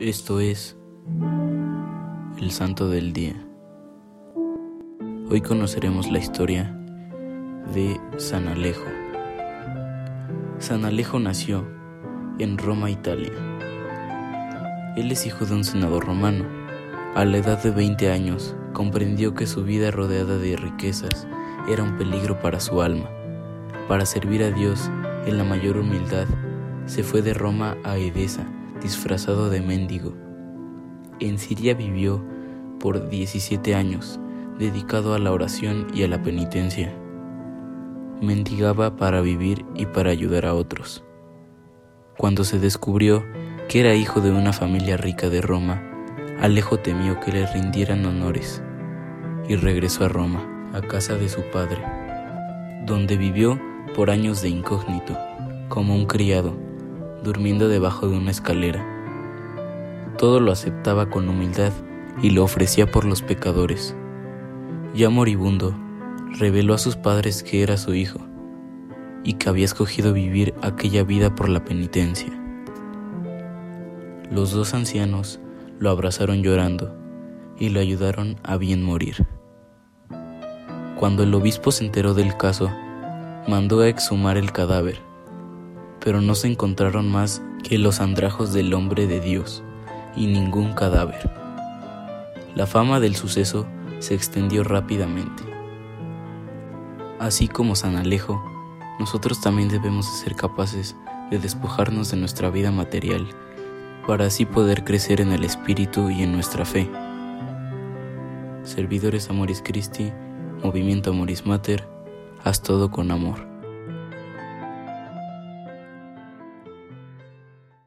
Esto es el Santo del Día. Hoy conoceremos la historia de San Alejo. San Alejo nació en Roma, Italia. Él es hijo de un senador romano. A la edad de 20 años comprendió que su vida rodeada de riquezas era un peligro para su alma. Para servir a Dios en la mayor humildad, se fue de Roma a Edesa disfrazado de mendigo. En Siria vivió por 17 años, dedicado a la oración y a la penitencia. Mendigaba para vivir y para ayudar a otros. Cuando se descubrió que era hijo de una familia rica de Roma, Alejo temió que le rindieran honores y regresó a Roma, a casa de su padre, donde vivió por años de incógnito, como un criado durmiendo debajo de una escalera. Todo lo aceptaba con humildad y lo ofrecía por los pecadores. Ya moribundo, reveló a sus padres que era su hijo y que había escogido vivir aquella vida por la penitencia. Los dos ancianos lo abrazaron llorando y lo ayudaron a bien morir. Cuando el obispo se enteró del caso, mandó a exhumar el cadáver pero no se encontraron más que los andrajos del hombre de Dios y ningún cadáver. La fama del suceso se extendió rápidamente. Así como San Alejo, nosotros también debemos ser capaces de despojarnos de nuestra vida material para así poder crecer en el espíritu y en nuestra fe. Servidores Amoris Christi, Movimiento Amoris Mater, haz todo con amor.